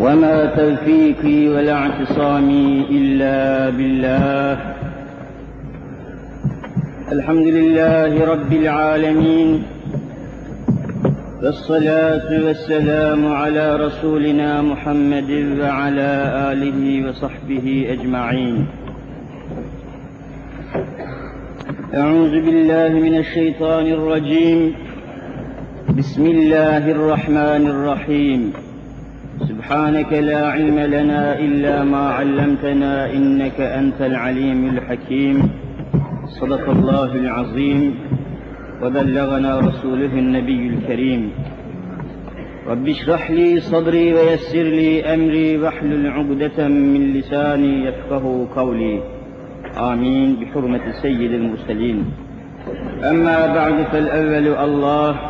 وما توفيقي ولا اعتصامي إلا بالله. الحمد لله رب العالمين والصلاة والسلام على رسولنا محمد وعلى آله وصحبه أجمعين. أعوذ بالله من الشيطان الرجيم. بسم الله الرحمن الرحيم. سبحانك لا علم لنا إلا ما علمتنا إنك أنت العليم الحكيم. صدق الله العظيم. وبلغنا رسوله النبي الكريم. رب اشرح لي صدري ويسر لي أمري واحلل عقدة من لساني يفقه قولي. آمين. بحرمة سيد المرسلين. أما بعد فالأول الله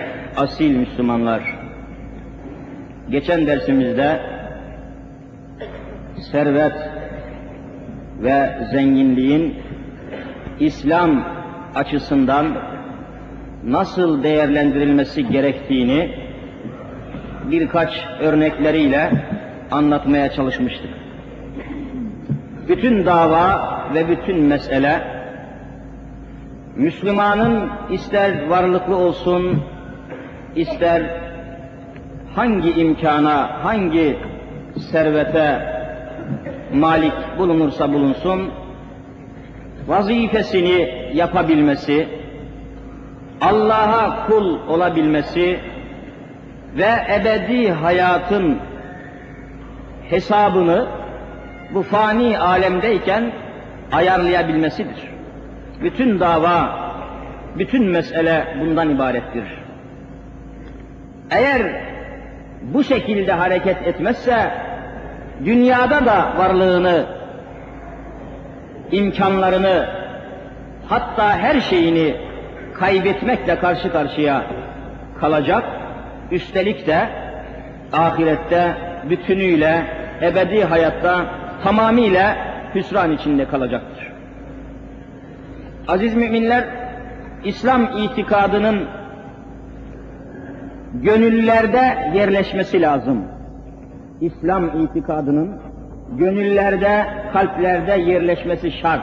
asil Müslümanlar. Geçen dersimizde servet ve zenginliğin İslam açısından nasıl değerlendirilmesi gerektiğini birkaç örnekleriyle anlatmaya çalışmıştık. Bütün dava ve bütün mesele Müslümanın ister varlıklı olsun, ister hangi imkana, hangi servete malik bulunursa bulunsun, vazifesini yapabilmesi, Allah'a kul olabilmesi ve ebedi hayatın hesabını bu fani alemdeyken ayarlayabilmesidir. Bütün dava, bütün mesele bundan ibarettir. Eğer bu şekilde hareket etmezse, dünyada da varlığını, imkanlarını, hatta her şeyini kaybetmekle karşı karşıya kalacak, üstelik de ahirette bütünüyle, ebedi hayatta tamamıyla hüsran içinde kalacaktır. Aziz müminler, İslam itikadının gönüllerde yerleşmesi lazım. İslam itikadının gönüllerde, kalplerde yerleşmesi şart.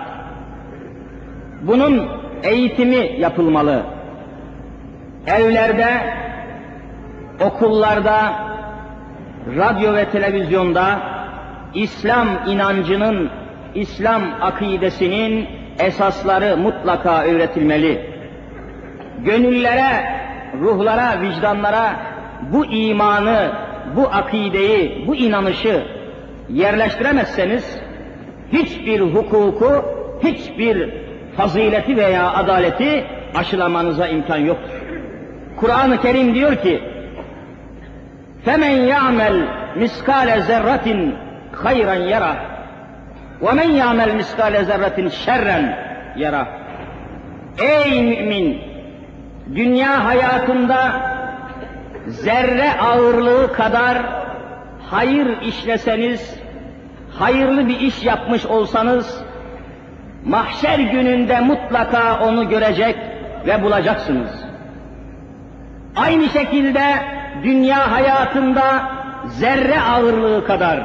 Bunun eğitimi yapılmalı. Evlerde, okullarda, radyo ve televizyonda İslam inancının, İslam akidesinin esasları mutlaka öğretilmeli. Gönüllere, ruhlara, vicdanlara bu imanı, bu akideyi, bu inanışı yerleştiremezseniz hiçbir hukuku, hiçbir fazileti veya adaleti aşılamanıza imkan yoktur. Kur'an-ı Kerim diyor ki: "Femen ya'mel miskale zerratin hayran yara ve men ya'mel miskale zerratin şerren yara." Ey mümin! Dünya hayatında zerre ağırlığı kadar hayır işleseniz, hayırlı bir iş yapmış olsanız, mahşer gününde mutlaka onu görecek ve bulacaksınız. Aynı şekilde dünya hayatında zerre ağırlığı kadar,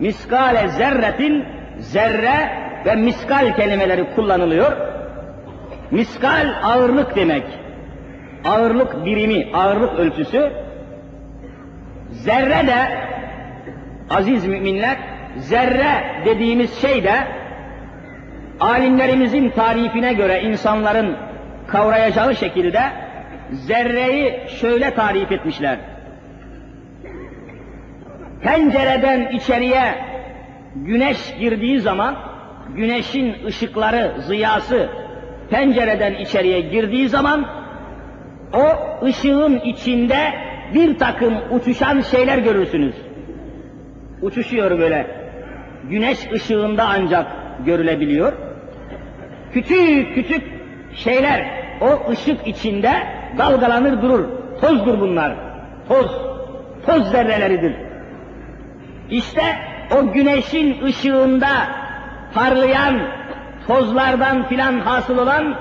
miskale zerretin, zerre ve miskal kelimeleri kullanılıyor. Miskal ağırlık demek. Ağırlık birimi, ağırlık ölçüsü. Zerre de aziz müminler, zerre dediğimiz şey de alimlerimizin tarifine göre insanların kavrayacağı şekilde zerreyi şöyle tarif etmişler. Pencereden içeriye güneş girdiği zaman güneşin ışıkları, ziyası pencereden içeriye girdiği zaman o ışığın içinde bir takım uçuşan şeyler görürsünüz. uçuşuyor böyle. Güneş ışığında ancak görülebiliyor. Küçük küçük şeyler o ışık içinde dalgalanır durur. Tozdur bunlar. Toz. Toz zerreleridir. İşte o güneşin ışığında parlayan tozlardan filan hasıl olan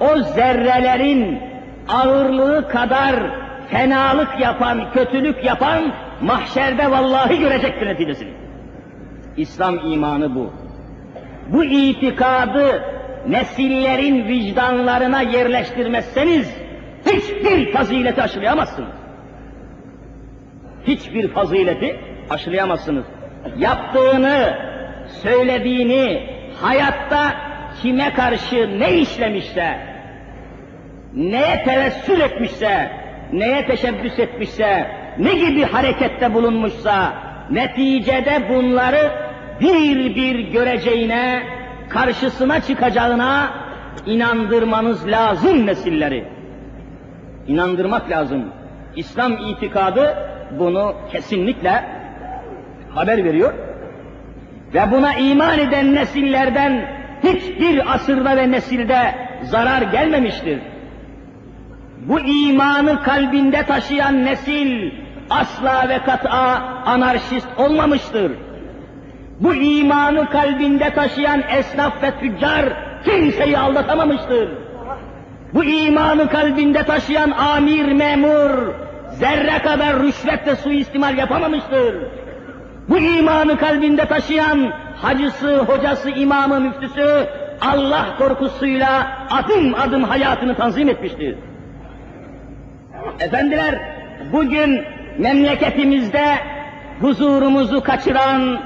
o zerrelerin ağırlığı kadar fenalık yapan, kötülük yapan mahşerde vallahi görecektir neticesini. İslam imanı bu. Bu itikadı nesillerin vicdanlarına yerleştirmezseniz hiçbir fazileti aşılayamazsınız. Hiçbir fazileti aşılayamazsınız. Yaptığını, söylediğini, hayatta kime karşı ne işlemişse, neye tevessül etmişse, neye teşebbüs etmişse, ne gibi harekette bulunmuşsa, neticede bunları bir bir göreceğine, karşısına çıkacağına inandırmanız lazım nesilleri. İnandırmak lazım. İslam itikadı bunu kesinlikle haber veriyor. Ve buna iman eden nesillerden hiçbir asırda ve nesilde zarar gelmemiştir. Bu imanı kalbinde taşıyan nesil asla ve kat'a anarşist olmamıştır. Bu imanı kalbinde taşıyan esnaf ve tüccar kimseyi aldatamamıştır. Bu imanı kalbinde taşıyan amir, memur, zerre kadar rüşvet ve suistimal yapamamıştır. Bu imanı kalbinde taşıyan hacısı, hocası, imamı, müftüsü Allah korkusuyla adım adım hayatını tanzim etmiştir. Efendiler, bugün memleketimizde huzurumuzu kaçıran,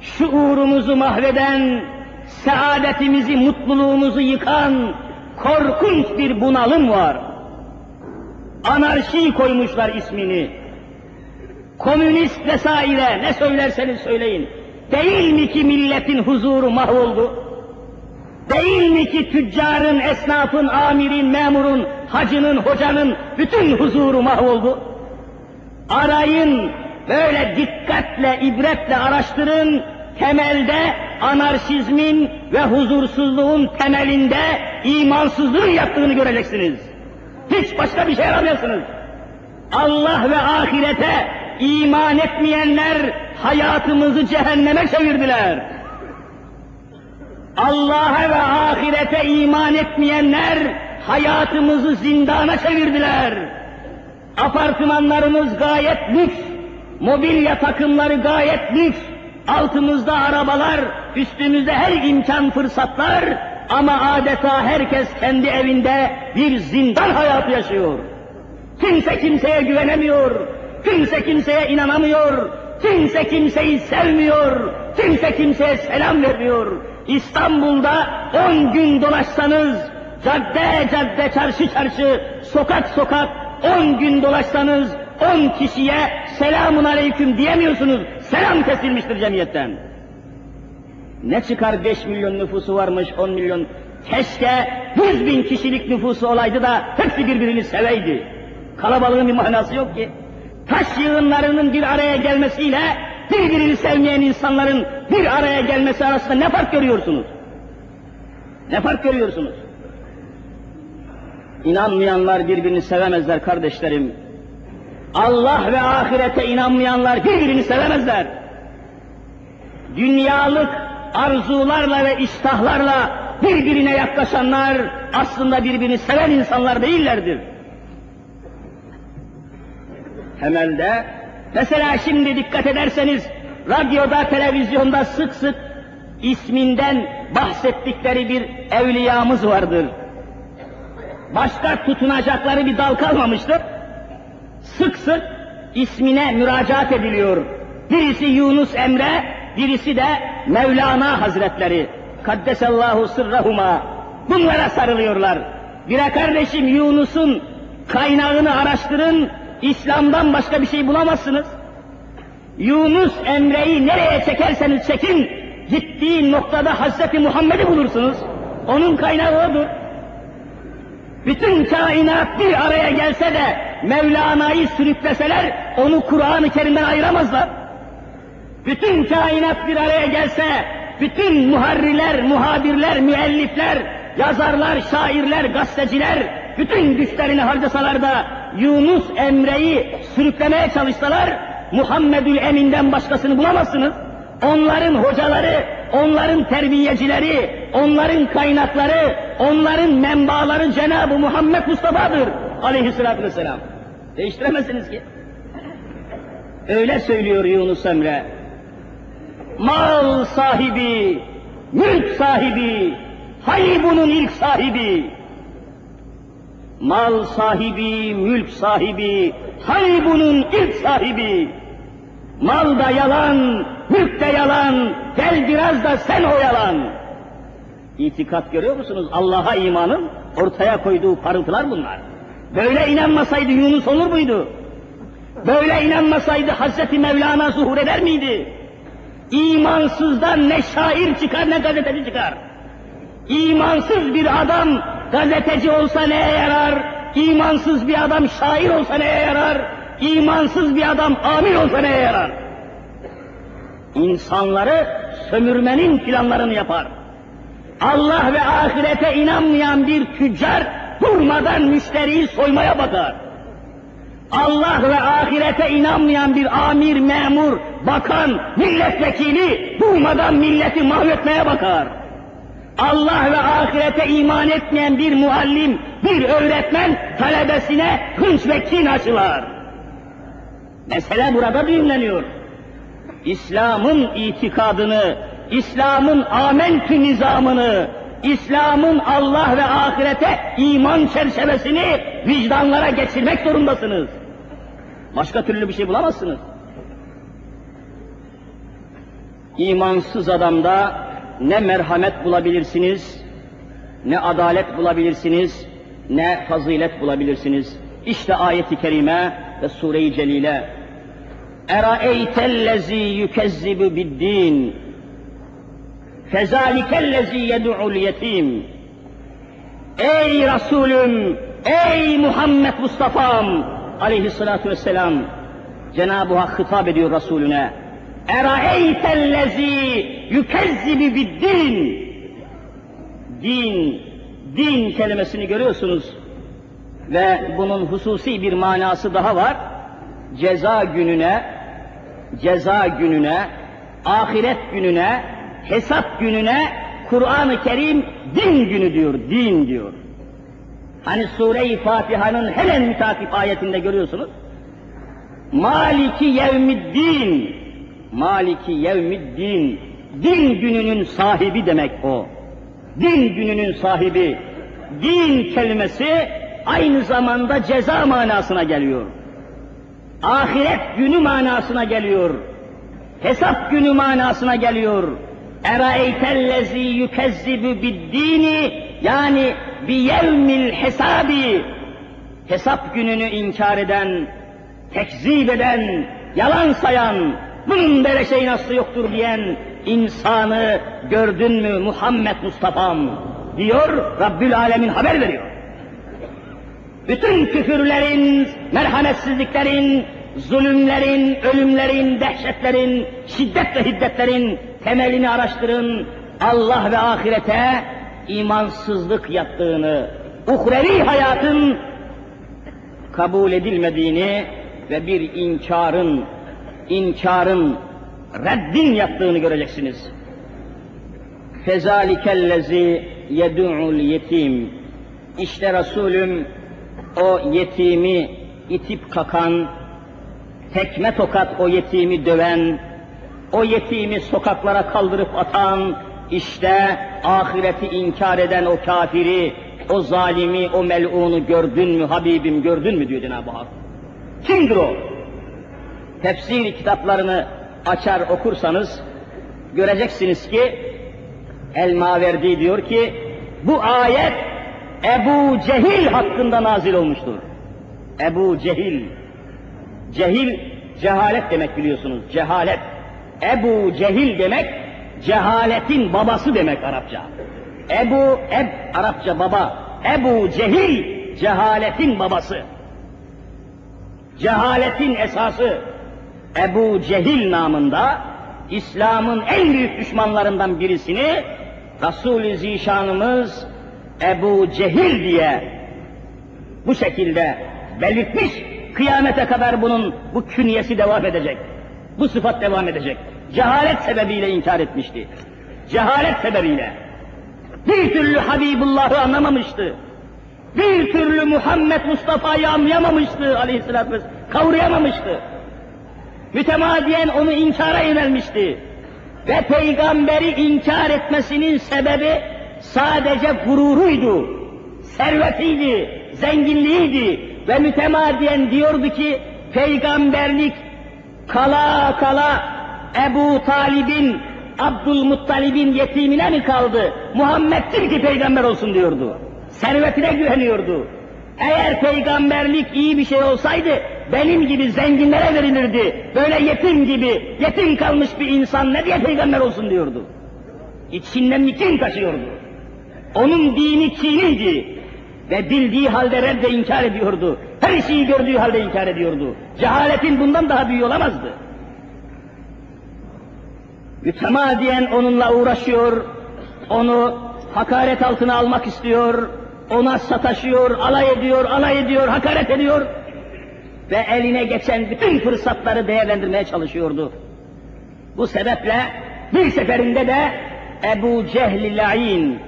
şuurumuzu mahveden, saadetimizi, mutluluğumuzu yıkan korkunç bir bunalım var. Anarşi koymuşlar ismini. Komünist vesaire ne söylerseniz söyleyin. Değil mi ki milletin huzuru mahvoldu? Değil mi ki tüccarın, esnafın, amirin, memurun, hacının, hocanın bütün huzuru mahvoldu? Arayın, böyle dikkatle, ibretle araştırın, temelde anarşizmin ve huzursuzluğun temelinde imansızlığın yattığını göreceksiniz. Hiç başka bir şey aramıyorsunuz. Allah ve ahirete iman etmeyenler hayatımızı cehenneme çevirdiler. Allah'a ve ahirete iman etmeyenler hayatımızı zindana çevirdiler. Apartmanlarımız gayet lüks, mobilya takımları gayet lüks, altımızda arabalar, üstümüzde her imkan fırsatlar ama adeta herkes kendi evinde bir zindan hayatı yaşıyor. Kimse kimseye güvenemiyor, kimse kimseye inanamıyor, kimse kimseyi sevmiyor, kimse kimseye selam vermiyor. İstanbul'da on gün dolaşsanız, cadde cadde, çarşı çarşı, sokak sokak on gün dolaşsanız on kişiye selamun aleyküm diyemiyorsunuz. Selam kesilmiştir cemiyetten. Ne çıkar beş milyon nüfusu varmış, on milyon. Keşke yüz bin kişilik nüfusu olaydı da hepsi birbirini seveydi. Kalabalığın bir manası yok ki. Taş yığınlarının bir araya gelmesiyle birbirini sevmeyen insanların bir araya gelmesi arasında ne fark görüyorsunuz? Ne fark görüyorsunuz? İnanmayanlar birbirini sevemezler kardeşlerim. Allah ve ahirete inanmayanlar birbirini sevemezler. Dünyalık arzularla ve iştahlarla birbirine yaklaşanlar aslında birbirini seven insanlar değillerdir. Temelde, mesela şimdi dikkat ederseniz, radyoda, televizyonda sık sık isminden bahsettikleri bir evliyamız vardır. Başka tutunacakları bir dal kalmamıştır. Sık sık ismine müracaat ediliyor. Birisi Yunus Emre, birisi de Mevlana Hazretleri. Kaddesallahu sırrahuma. Bunlara sarılıyorlar. Bire kardeşim Yunus'un kaynağını araştırın, İslam'dan başka bir şey bulamazsınız. Yunus Emre'yi nereye çekerseniz çekin, gittiği noktada Hazreti Muhammed'i bulursunuz. Onun kaynağı odur. Bütün kainat bir araya gelse de Mevlana'yı sürükleseler onu Kur'an-ı Kerim'den ayıramazlar. bütün kainat bir araya gelse, bütün muharriler, muhabirler, müellifler, yazarlar, şairler, gazeteciler, bütün güçlerini harcasalar da Yunus Emre'yi sürüklemeye çalışsalar, Muhammedül Emin'den başkasını bulamazsınız. Onların hocaları, onların terbiyecileri, onların kaynakları, onların menbaları Cenab-ı Muhammed Mustafa'dır aleyhissalatü vesselam. Değiştiremezsiniz ki. Öyle söylüyor Yunus Emre. Mal sahibi, mülk sahibi, Halibunun ilk sahibi. Mal sahibi, mülk sahibi, Halibunun ilk sahibi. Mal da yalan, mülk de yalan, gel biraz da sen o yalan. İtikat görüyor musunuz? Allah'a imanın ortaya koyduğu parıltılar bunlar. Böyle inanmasaydı Yunus olur muydu? Böyle inanmasaydı Hazreti Mevlana zuhur eder miydi? İmansızdan ne şair çıkar ne gazeteci çıkar. İmansız bir adam gazeteci olsa neye yarar? İmansız bir adam şair olsa neye yarar? İmansız bir adam amir olsa neye yarar? İnsanları sömürmenin planlarını yapar. Allah ve ahirete inanmayan bir tüccar durmadan müşteriyi soymaya bakar. Allah ve ahirete inanmayan bir amir, memur, bakan, milletvekili durmadan milleti mahvetmeye bakar. Allah ve ahirete iman etmeyen bir muallim, bir öğretmen talebesine hınç ve kin aşılar. Mesele burada düğümleniyor. İslam'ın itikadını, İslam'ın amentü nizamını, İslam'ın Allah ve ahirete iman çerçevesini vicdanlara geçirmek zorundasınız. Başka türlü bir şey bulamazsınız. İmansız adamda ne merhamet bulabilirsiniz, ne adalet bulabilirsiniz, ne fazilet bulabilirsiniz. İşte ayeti kerime ve sure-i celile. Eraeytellezi yükezzibu biddin Fezalikellezi yed'ul yetim. Ey Resulüm, ey Muhammed Mustafa'm aleyhissalatu vesselam Cenab-ı Hak hitap ediyor Resulüne. Eraeytellezi yükezzibi biddin. Din, din kelimesini görüyorsunuz. Ve bunun hususi bir manası daha var. Ceza gününe, ceza gününe, ahiret gününe, hesap gününe Kur'an-ı Kerim din günü diyor, din diyor. Hani Sure-i Fatiha'nın hemen mütakip ayetinde görüyorsunuz. Maliki yevmiddin, Maliki yevmiddin, din gününün sahibi demek o. Din gününün sahibi. Din kelimesi aynı zamanda ceza manasına geliyor. Ahiret günü manasına geliyor. Hesap günü manasına geliyor. Eraeytellezi yükezzibu biddini yani biyevmil hesabi hesap gününü inkar eden, tekzip eden, yalan sayan, bunun böyle şeyin aslı yoktur diyen insanı gördün mü Muhammed Mustafa'm diyor Rabbül Alemin haber veriyor. Bütün küfürlerin, merhametsizliklerin, zulümlerin, ölümlerin, dehşetlerin, şiddet ve hiddetlerin temelini araştırın. Allah ve ahirete imansızlık yaptığını, uhrevi hayatın kabul edilmediğini ve bir inkarın, inkarın, reddin yaptığını göreceksiniz. Fezalikellezi yed'ul yetim. İşte Resulüm o yetimi itip kakan, tekme tokat o yetimi döven, o yetimi sokaklara kaldırıp atan, işte ahireti inkar eden o kafiri, o zalimi, o melunu gördün mü Habibim gördün mü diyor Cenab-ı Hak. Kimdir o? Tefsir kitaplarını açar okursanız göreceksiniz ki El-Maverdi diyor ki bu ayet Ebu Cehil hakkında nazil olmuştur. Ebu Cehil. Cehil, cehalet demek biliyorsunuz, cehalet. Ebu Cehil demek, cehaletin babası demek Arapça. Ebu, Eb, Arapça baba. Ebu Cehil, cehaletin babası. Cehaletin esası. Ebu Cehil namında İslam'ın en büyük düşmanlarından birisini Resul-i Zişanımız Ebu Cehil diye bu şekilde belirtmiş. Kıyamete kadar bunun bu künyesi devam edecek. Bu sıfat devam edecek. Cehalet sebebiyle inkar etmişti. Cehalet sebebiyle. Bir türlü Habibullah'ı anlamamıştı. Bir türlü Muhammed Mustafa'yı anlayamamıştı aleyhissalatü vesselam. Kavrayamamıştı. Mütemadiyen onu inkara yönelmişti. Ve peygamberi inkar etmesinin sebebi sadece gururuydu, servetiydi, zenginliğiydi ve mütemadiyen diyordu ki peygamberlik kala kala Ebu Talib'in, Abdülmuttalib'in yetimine mi kaldı? Muhammed'dir ki peygamber olsun diyordu. Servetine güveniyordu. Eğer peygamberlik iyi bir şey olsaydı benim gibi zenginlere verilirdi. Böyle yetim gibi, yetim kalmış bir insan ne diye peygamber olsun diyordu. İçinden kin taşıyordu. Onun dini kiniydi. Ve bildiği halde redde inkar ediyordu. Her şeyi gördüğü halde inkar ediyordu. Cehaletin bundan daha büyük olamazdı. Mütemadiyen onunla uğraşıyor, onu hakaret altına almak istiyor, ona sataşıyor, alay ediyor, alay ediyor, hakaret ediyor ve eline geçen bütün fırsatları değerlendirmeye çalışıyordu. Bu sebeple bir seferinde de Ebu Cehli La'in,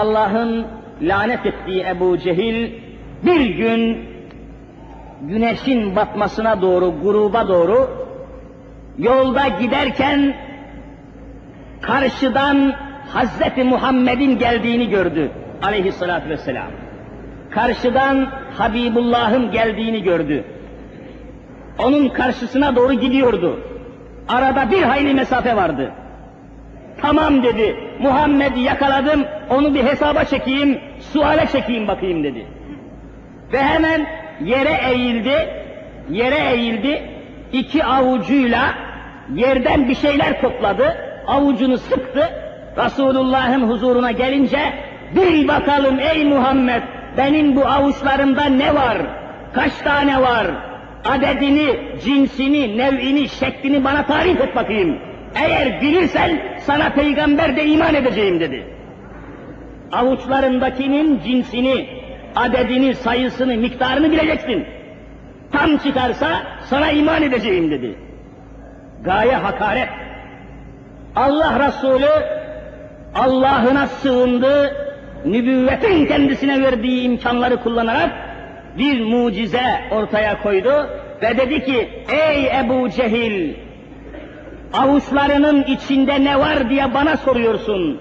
Allah'ın lanet ettiği Ebu Cehil bir gün güneşin batmasına doğru, gruba doğru yolda giderken karşıdan Hazreti Muhammed'in geldiğini gördü aleyhissalatü vesselam. Karşıdan Habibullah'ın geldiğini gördü. Onun karşısına doğru gidiyordu. Arada bir hayli mesafe vardı. Tamam dedi, Muhammed'i yakaladım, onu bir hesaba çekeyim, suale çekeyim bakayım dedi. Ve hemen yere eğildi, yere eğildi, iki avucuyla yerden bir şeyler topladı, avucunu sıktı, Resulullah'ın huzuruna gelince, bil bakalım ey Muhammed, benim bu avuçlarımda ne var, kaç tane var, adedini, cinsini, nev'ini, şeklini bana tarif et bakayım. Eğer bilirsen sana peygamber de iman edeceğim dedi. Avuçlarındakinin cinsini, adedini, sayısını, miktarını bileceksin. Tam çıkarsa sana iman edeceğim dedi. Gaye hakaret. Allah Resulü Allah'ına sığındı, nübüvvetin kendisine verdiği imkanları kullanarak bir mucize ortaya koydu ve dedi ki, ey Ebu Cehil, avuçlarının içinde ne var diye bana soruyorsun.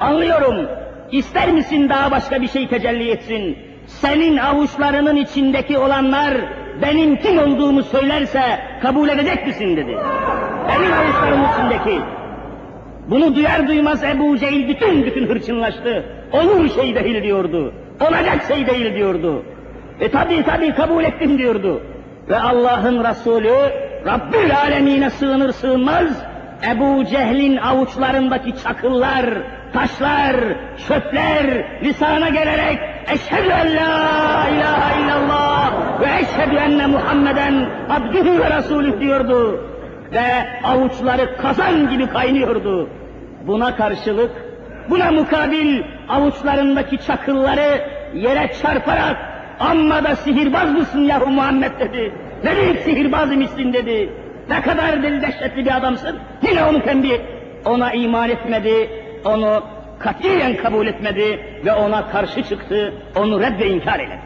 Anlıyorum, ister misin daha başka bir şey tecelli etsin? Senin avuçlarının içindeki olanlar benim kim olduğumu söylerse kabul edecek misin dedi. Benim avuçlarımın içindeki. Bunu duyar duymaz Ebu Cehil bütün bütün hırçınlaştı. Olur şey değil diyordu. Olacak şey değil diyordu. E tabi tabi kabul ettim diyordu. Ve Allah'ın Resulü Rabbül Alemine sığınır sığınmaz Ebu Cehil'in avuçlarındaki çakıllar, taşlar, çöpler lisana gelerek eşhedü en la ilahe illallah ve eşhedü enne Muhammeden abdühü ve resulü diyordu. Ve avuçları kazan gibi kaynıyordu. Buna karşılık, buna mukabil avuçlarındaki çakılları yere çarparak amma da sihirbaz mısın yahu Muhammed dedi. Ne büyük sihirbaz imişsin dedi. Ne kadar deli dehşetli bir adamsın. Yine onu kendi ona iman etmedi, onu katiyen kabul etmedi ve ona karşı çıktı, onu red ve inkar eyledi.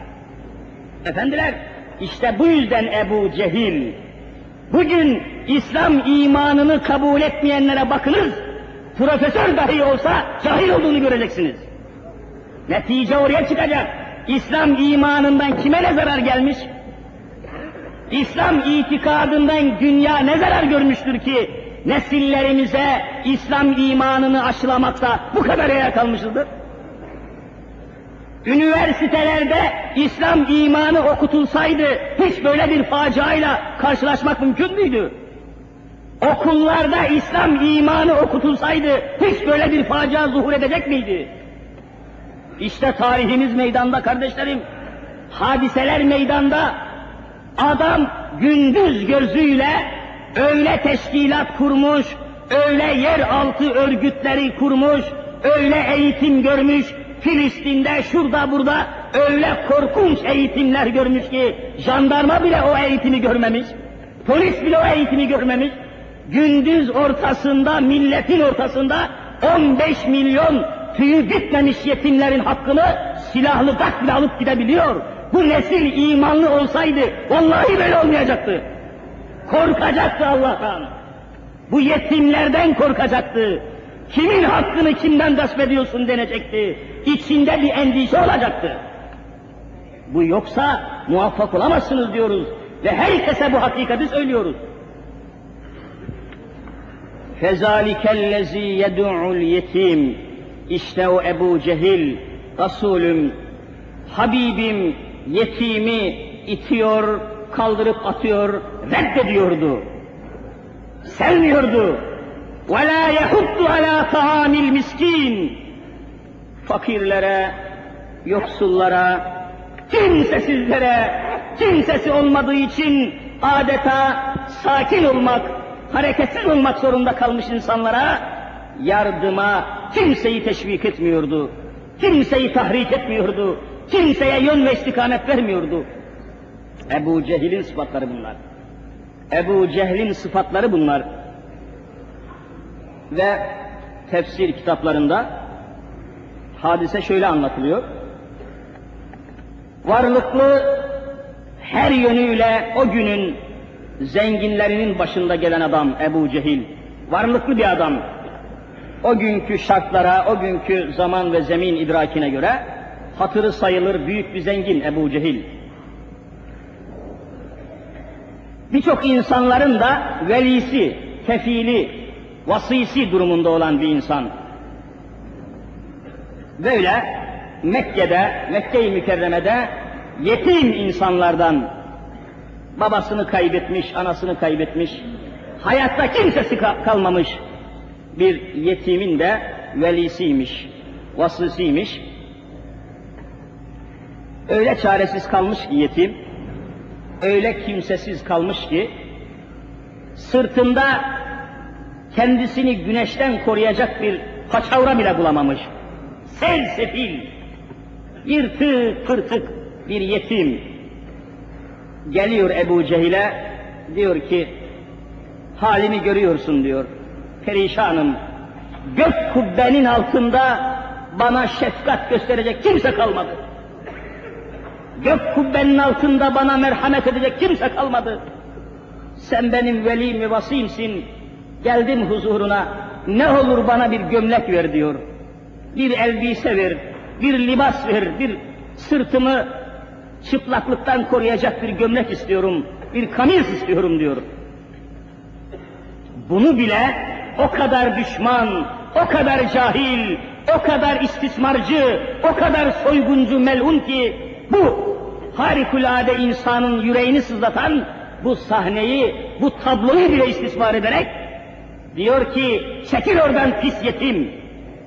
Efendiler, işte bu yüzden Ebu Cehil, bugün İslam imanını kabul etmeyenlere bakınız, profesör dahi olsa cahil olduğunu göreceksiniz. Netice oraya çıkacak. İslam imanından kime ne zarar gelmiş? İslam itikadından dünya ne zarar görmüştür ki nesillerimize İslam imanını aşılamakta bu kadar yer kalmışızdır? Üniversitelerde İslam imanı okutulsaydı hiç böyle bir faciayla karşılaşmak mümkün müydü? Okullarda İslam imanı okutulsaydı hiç böyle bir facia zuhur edecek miydi? İşte tarihimiz meydanda kardeşlerim. Hadiseler meydanda. Adam gündüz gözüyle öyle teşkilat kurmuş, öyle yeraltı örgütleri kurmuş, öyle eğitim görmüş, Filistin'de şurada burada öyle korkunç eğitimler görmüş ki jandarma bile o eğitimi görmemiş, polis bile o eğitimi görmemiş. Gündüz ortasında, milletin ortasında 15 milyon tüyü bitmemiş yetimlerin hakkını silahlı gaz bile alıp gidebiliyor. Bu nesil imanlı olsaydı vallahi böyle olmayacaktı. Korkacaktı Allah'tan. Bu yetimlerden korkacaktı. Kimin hakkını kimden gasp ediyorsun denecekti. İçinde bir endişe olacaktı. Bu yoksa muvaffak olamazsınız diyoruz. Ve herkese bu hakikati söylüyoruz. فَذَٰلِكَ الَّذ۪ي يَدُعُ الْيَت۪يمِ İşte o Ebu Cehil, Resulüm, Habibim yetimi itiyor, kaldırıp atıyor, reddediyordu. Sevmiyordu. وَلَا يَحُدُّ عَلَى طَعَامِ الْمِسْكِينَ Fakirlere, yoksullara, kimsesizlere, kimsesi olmadığı için adeta sakin olmak, hareketsiz olmak zorunda kalmış insanlara yardıma kimseyi teşvik etmiyordu. Kimseyi tahrik etmiyordu. Kimseye yön ve istikamet vermiyordu. Ebu Cehil'in sıfatları bunlar. Ebu Cehil'in sıfatları bunlar. Ve tefsir kitaplarında hadise şöyle anlatılıyor. Varlıklı her yönüyle o günün zenginlerinin başında gelen adam Ebu Cehil. Varlıklı bir adam. O günkü şartlara, o günkü zaman ve zemin idrakine göre hatırı sayılır büyük bir zengin Ebu Cehil. Birçok insanların da velisi, kefili, vasisi durumunda olan bir insan. Böyle Mekke'de, Mekke-i Mükerreme'de yetim insanlardan babasını kaybetmiş, anasını kaybetmiş, hayatta kimsesi kalmamış bir yetimin de velisiymiş, vasısıymış. Öyle çaresiz kalmış ki yetim, öyle kimsesiz kalmış ki, sırtında kendisini güneşten koruyacak bir paçavra bile bulamamış. Sel sefil, yırtık pırtık bir yetim. Geliyor Ebu Cehil'e, diyor ki, halimi görüyorsun diyor, perişanım. Gök kubbenin altında bana şefkat gösterecek kimse kalmadı. Gök kubbenin altında bana merhamet edecek kimse kalmadı. Sen benim velim ve vasimsin. Geldim huzuruna. Ne olur bana bir gömlek ver diyor. Bir elbise ver, bir libas ver, bir sırtımı çıplaklıktan koruyacak bir gömlek istiyorum, bir kamis istiyorum diyor. Bunu bile o kadar düşman, o kadar cahil, o kadar istismarcı, o kadar soyguncu melun ki bu harikulade insanın yüreğini sızlatan bu sahneyi, bu tabloyu bile istismar ederek diyor ki çekil oradan pis yetim.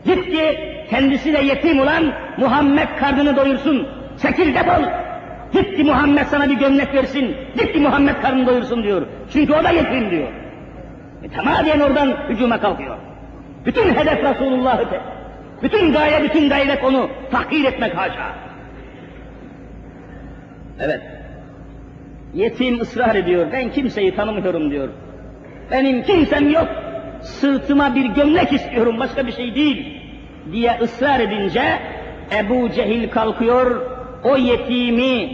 Git ki kendisi de yetim olan Muhammed karnını doyursun. Çekil defol. Git ki Muhammed sana bir gömlek versin. Git ki Muhammed karnını doyursun diyor. Çünkü o da yetim diyor. E, tamamen oradan hücuma kalkıyor. Bütün hedef Resulullah'ı bütün gaye, bütün gayret onu tahkir etmek haşa. Evet. Yetim ısrar ediyor. Ben kimseyi tanımıyorum diyor. Benim kimsem yok. Sırtıma bir gömlek istiyorum. Başka bir şey değil. Diye ısrar edince Ebu Cehil kalkıyor. O yetimi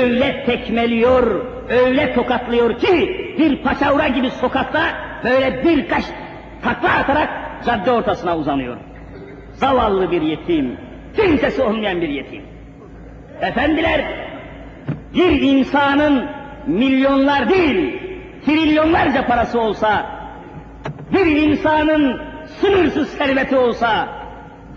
öyle tekmeliyor, öyle tokatlıyor ki bir paçavra gibi sokakta böyle birkaç takla atarak cadde ortasına uzanıyor. Zavallı bir yetim, kimsesi olmayan bir yetim. Efendiler, bir insanın milyonlar değil, trilyonlarca parası olsa, bir insanın sınırsız serveti olsa,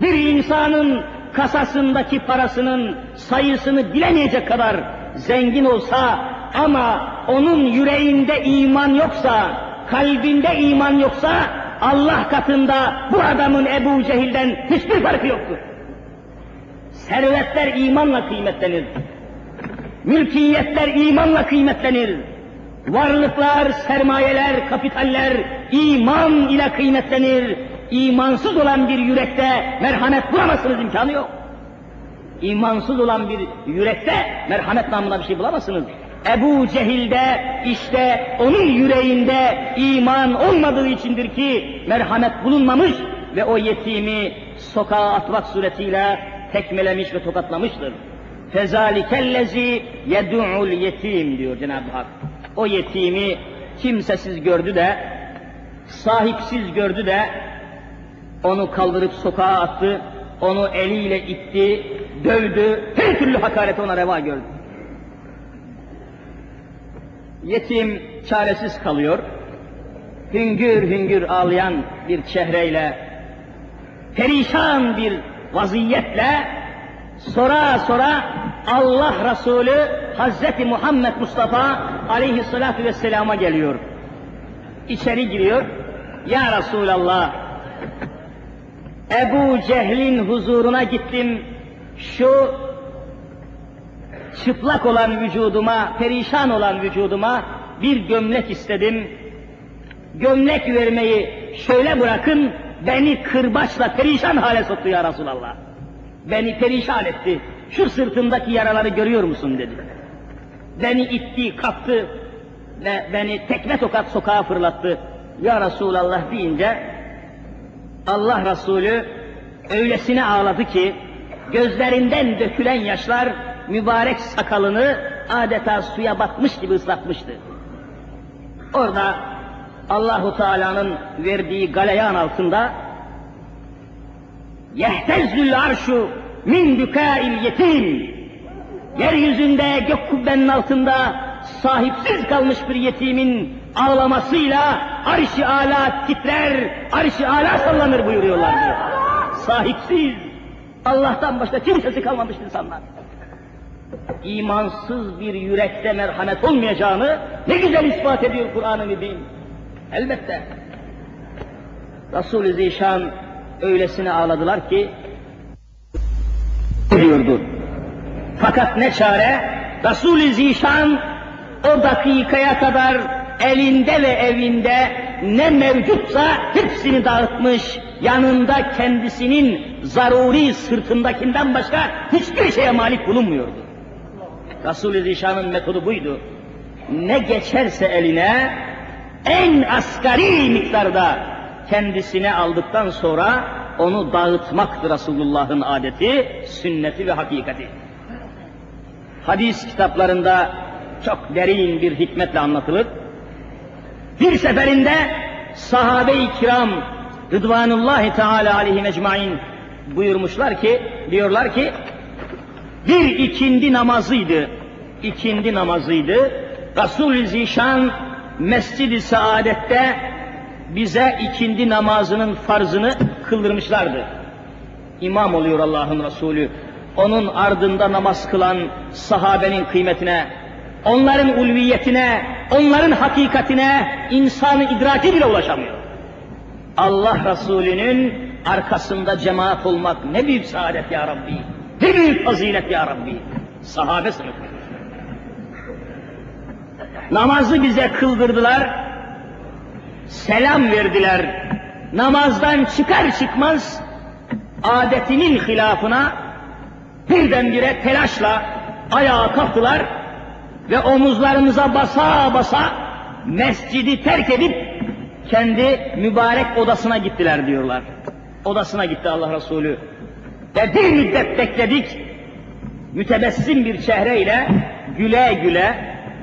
bir insanın kasasındaki parasının sayısını bilemeyecek kadar zengin olsa ama onun yüreğinde iman yoksa, kalbinde iman yoksa Allah katında bu adamın Ebu Cehil'den hiçbir farkı yoktur. Servetler imanla kıymetlenir. Mülkiyetler imanla kıymetlenir. Varlıklar, sermayeler, kapitaller iman ile kıymetlenir. İmansız olan bir yürekte merhamet bulamazsınız imkanı yok. İmansız olan bir yürekte merhamet namına bir şey bulamazsınız. Ebu Cehil'de işte onun yüreğinde iman olmadığı içindir ki merhamet bulunmamış ve o yetimi sokağa atmak suretiyle tekmelemiş ve tokatlamıştır. Fezalikellezi yed'ul yetim diyor Cenab-ı Hak. O yetimi kimsesiz gördü de, sahipsiz gördü de, onu kaldırıp sokağa attı, onu eliyle itti, dövdü, her türlü hakareti ona reva gördü. Yetim çaresiz kalıyor, hüngür hüngür ağlayan bir çehreyle, perişan bir vaziyetle, sora sora Allah Resulü Hazreti Muhammed Mustafa aleyhissalatu vesselama geliyor. İçeri giriyor. Ya Resulallah, Ebu Cehil'in huzuruna gittim, şu çıplak olan vücuduma, perişan olan vücuduma bir gömlek istedim. Gömlek vermeyi şöyle bırakın, beni kırbaçla perişan hale soktu ya Resulallah. Beni perişan etti. Şu sırtımdaki yaraları görüyor musun dedi. Beni itti, kaptı ve beni tekme tokat sokağa fırlattı. Ya Resulallah deyince Allah Resulü öylesine ağladı ki gözlerinden dökülen yaşlar mübarek sakalını adeta suya batmış gibi ıslatmıştı. Orada Allahu Teala'nın verdiği galeyan altında yehtezzül arşu min bükâil yetim yeryüzünde gök kubbenin altında sahipsiz kalmış bir yetimin ağlamasıyla arş-ı ala titrer, arş-ı ala sallanır buyuruyorlar diyor. Sahipsiz, Allah'tan başka kimsesi kalmamış insanlar. İmansız bir yürekte merhamet olmayacağını ne güzel ispat ediyor Kur'an-ı Mübin. Elbette. Resul-i Zişan öylesine ağladılar ki diyordu. Fakat ne çare? Resul-i Zişan o dakikaya kadar elinde ve evinde ne mevcutsa hepsini dağıtmış, yanında kendisinin zaruri sırtındakinden başka hiçbir şeye malik bulunmuyordu. Resul-i Zişan'ın metodu buydu. Ne geçerse eline en asgari miktarda kendisine aldıktan sonra onu dağıtmaktır Resulullah'ın adeti, sünneti ve hakikati. Hadis kitaplarında çok derin bir hikmetle anlatılır. Bir seferinde sahabe-i kiram Rıdvanullahi Teala aleyhi mecmain buyurmuşlar ki, diyorlar ki, bir ikindi namazıydı, ikindi namazıydı. Resul-i Zişan Mescid-i Saadet'te bize ikindi namazının farzını kıldırmışlardı. İmam oluyor Allah'ın Resulü. Onun ardında namaz kılan sahabenin kıymetine, onların ulviyetine, onların hakikatine insan idraki bile ulaşamıyor. Allah Resulü'nün arkasında cemaat olmak ne büyük saadet ya Rabbi. Ne büyük fazilet ya Rabbi. Sahabe sınıfı. Namazı bize kıldırdılar, selam verdiler. Namazdan çıkar çıkmaz adetinin hilafına birdenbire telaşla ayağa kalktılar ve omuzlarımıza basa basa mescidi terk edip kendi mübarek odasına gittiler diyorlar. Odasına gitti Allah Resulü. Ve bir müddet bekledik, mütebessim bir çehreyle, güle güle,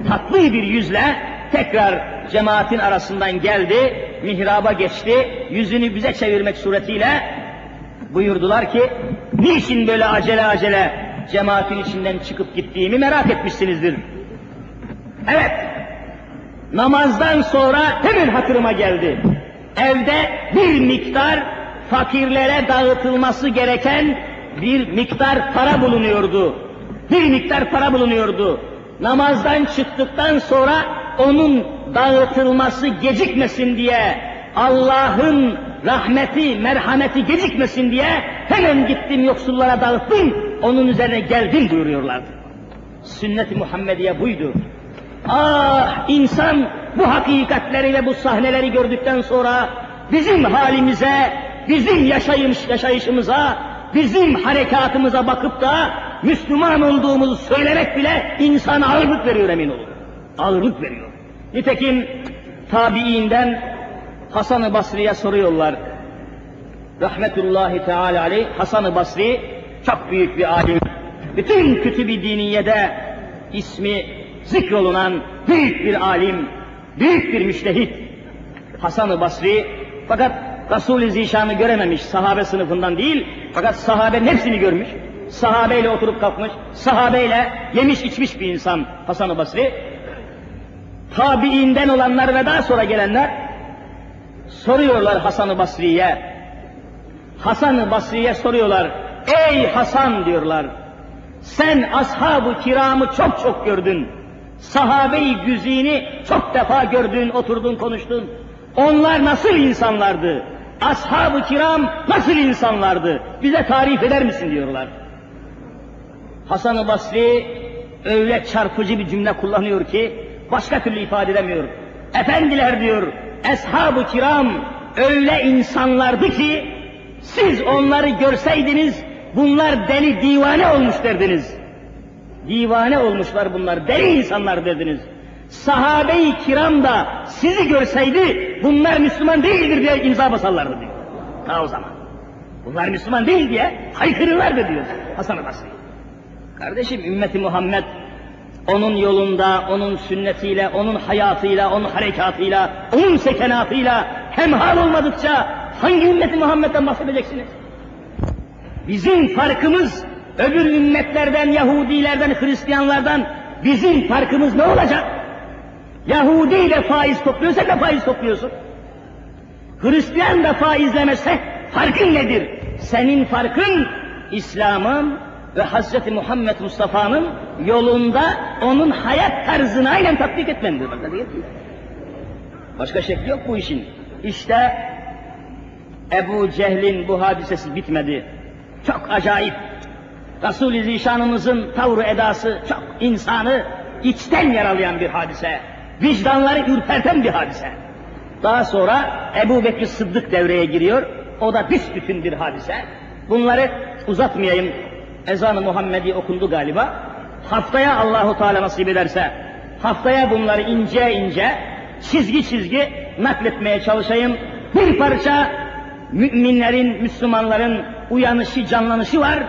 tatlı bir yüzle tekrar cemaatin arasından geldi, mihraba geçti, yüzünü bize çevirmek suretiyle buyurdular ki, niçin böyle acele acele cemaatin içinden çıkıp gittiğimi merak etmişsinizdir. Evet, namazdan sonra hemen hatırıma geldi. Evde bir miktar fakirlere dağıtılması gereken bir miktar para bulunuyordu. Bir miktar para bulunuyordu. Namazdan çıktıktan sonra onun dağıtılması gecikmesin diye Allah'ın rahmeti, merhameti gecikmesin diye hemen gittim yoksullara dağıttım, onun üzerine geldim buyuruyorlardı. Sünnet-i Muhammediye buydu. Ah insan bu hakikatleri ve bu sahneleri gördükten sonra bizim halimize, bizim yaşayış, yaşayışımıza, bizim harekatımıza bakıp da Müslüman olduğumuzu söylemek bile insana ağırlık veriyor emin olun. Ağırlık veriyor. Nitekim tabiinden Hasan-ı Basri'ye soruyorlar. Rahmetullahi Teala aleyh Hasan-ı Basri çok büyük bir alim. Bütün kütüb-i diniyede ismi zikrolunan büyük bir alim, büyük bir müştehit. Hasan-ı Basri fakat Resul-i Zişan'ı görememiş sahabe sınıfından değil fakat sahabenin hepsini görmüş. Sahabeyle oturup kalkmış, sahabeyle yemiş içmiş bir insan Hasan-ı Basri. Tabiinden olanlar ve daha sonra gelenler soruyorlar Hasan-ı Basri'ye. Hasan-ı Basri'ye soruyorlar. Ey Hasan diyorlar. Sen ashab-ı kiramı çok çok gördün. Sahabe-i güzini çok defa gördün, oturdun, konuştun. Onlar nasıl insanlardı? Ashab-ı kiram nasıl insanlardı? Bize tarif eder misin diyorlar. Hasan-ı Basri öyle çarpıcı bir cümle kullanıyor ki başka türlü ifade edemiyor. Efendiler diyor, ashab-ı kiram öyle insanlardı ki siz onları görseydiniz bunlar deli divane olmuş derdiniz. Divane olmuşlar bunlar, deli insanlar derdiniz. Sahabe-i kiram da sizi görseydi bunlar Müslüman değildir diye imza basarlardı diyor. Ha o zaman. Bunlar Müslüman değil diye haykırırlardı diyor Hasan-ı Basri. Kardeşim ümmeti Muhammed onun yolunda, onun sünnetiyle, onun hayatıyla, onun harekatıyla, onun sekenatıyla hemhal olmadıkça hangi ümmeti Muhammed'den bahsedeceksiniz? Bizim farkımız öbür ümmetlerden, Yahudilerden, Hristiyanlardan bizim farkımız ne olacak? Yahudi ile faiz topluyor, sen faiz topluyorsun. Hristiyan da faizlemese farkın nedir? Senin farkın İslam'ın ve Hz. Muhammed Mustafa'nın yolunda onun hayat tarzını aynen tatbik etmendir. Başka şekli yok bu işin. İşte Ebu Cehil'in bu hadisesi bitmedi. Çok acayip. Resul-i Zişanımızın tavrı edası çok insanı içten yaralayan bir hadise. Vicdanları ürperten bir hadise. Daha sonra Ebu Bekir Sıddık devreye giriyor. O da büsbütün bir hadise. Bunları uzatmayayım. Ezan-ı Muhammedi okundu galiba. Haftaya Allahu Teala nasip ederse haftaya bunları ince ince çizgi çizgi nakletmeye çalışayım. Bir parça müminlerin, Müslümanların uyanışı, canlanışı var.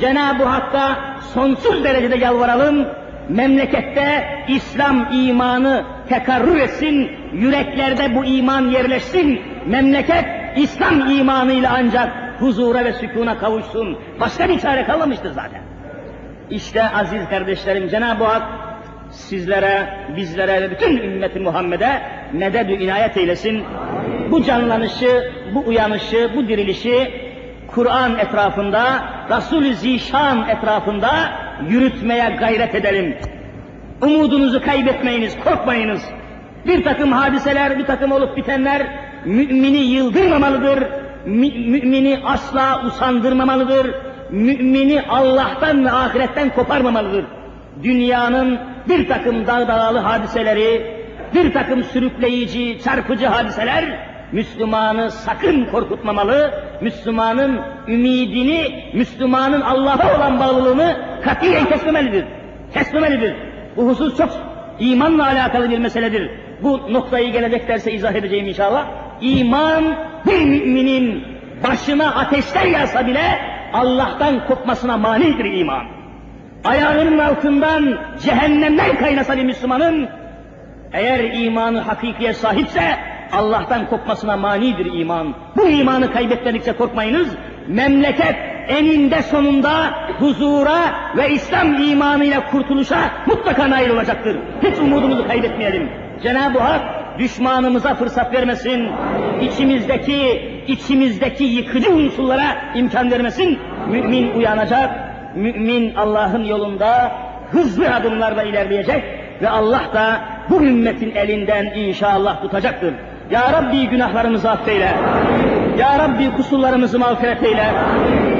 Cenab-ı Hakk'a sonsuz derecede yalvaralım. Memlekette İslam imanı tekarrür etsin, yüreklerde bu iman yerleşsin. Memleket İslam imanıyla ancak huzura ve sükuna kavuşsun. Başka bir çare kalmamıştır zaten. İşte aziz kardeşlerim Cenab-ı Hak sizlere, bizlere ve bütün ümmeti Muhammed'e mededü inayet eylesin. Bu canlanışı, bu uyanışı, bu dirilişi Kur'an etrafında, Resul-i Zişan etrafında yürütmeye gayret edelim. Umudunuzu kaybetmeyiniz, korkmayınız. Bir takım hadiseler, bir takım olup bitenler mümini yıldırmamalıdır, mümini asla usandırmamalıdır, mümini Allah'tan ve ahiretten koparmamalıdır. Dünyanın bir takım dağdağalı hadiseleri, bir takım sürükleyici, çarpıcı hadiseler Müslümanı sakın korkutmamalı, Müslümanın ümidini, Müslümanın Allah'a olan bağlılığını katiyen kesmemelidir. Kesmemelidir. Bu husus çok imanla alakalı bir meseledir. Bu noktayı gelecek derse izah edeceğim inşallah. İman bir müminin başına ateşler yağsa bile Allah'tan kopmasına manidir iman. Ayağının altından cehennemden kaynasa bir Müslümanın eğer imanı hakikiye sahipse Allah'tan kopmasına manidir iman. Bu imanı kaybetmedikçe korkmayınız. Memleket eninde sonunda huzura ve İslam imanıyla kurtuluşa mutlaka nail olacaktır. Hiç umudumuzu kaybetmeyelim. Cenab-ı Hak düşmanımıza fırsat vermesin. İçimizdeki içimizdeki yıkıcı unsurlara imkan vermesin. Mümin uyanacak. Mümin Allah'ın yolunda hızlı adımlarla ilerleyecek ve Allah da bu ümmetin elinden inşallah tutacaktır. Ya Rabbi günahlarımızı affeyle. Ya Rabbi kusurlarımızı mağfiret eyle.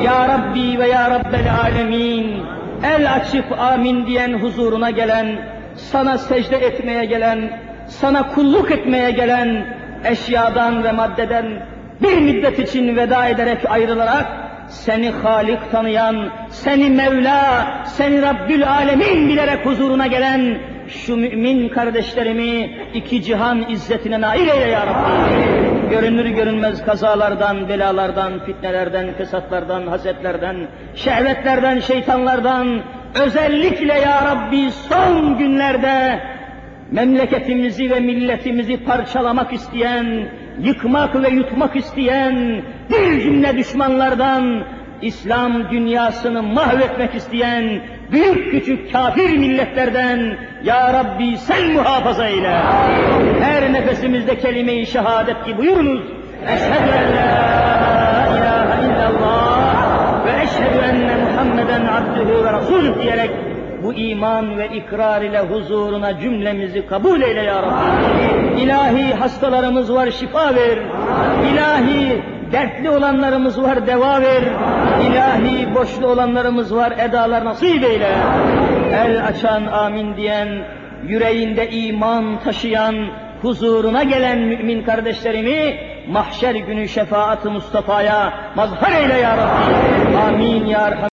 Ya Rabbi ve Ya Rabbel alemin. El açıp amin diyen huzuruna gelen sana secde etmeye gelen, sana kulluk etmeye gelen eşyadan ve maddeden bir müddet için veda ederek ayrılarak seni Halik tanıyan, seni Mevla, seni Rabbül Alemin bilerek huzuruna gelen şu mümin kardeşlerimi iki cihan izzetine nail eyle ya Rabbi. Görünür görünmez kazalardan, belalardan, fitnelerden, fesatlardan, hasetlerden, şehvetlerden, şeytanlardan, özellikle ya Rabbi son günlerde memleketimizi ve milletimizi parçalamak isteyen, yıkmak ve yutmak isteyen bir cümle düşmanlardan, İslam dünyasını mahvetmek isteyen büyük küçük kafir milletlerden Ya Rabbi sen muhafaza eyle. Her nefesimizde kelime-i şehadet ki buyurunuz. Eşhedü en la ilahe illallah ve eşhedü enne Muhammeden abdühü ve rasulüh diyerek bu iman ve ikrar ile huzuruna cümlemizi kabul eyle ya Rabbi. İlahi hastalarımız var şifa ver. İlahi dertli olanlarımız var deva ver. İlahi boşlu olanlarımız var edalar nasip eyle. El açan amin diyen, yüreğinde iman taşıyan, huzuruna gelen mümin kardeşlerimi mahşer günü şefaat-ı Mustafa'ya mazhar eyle ya Rabbi. Amin ya Rahman.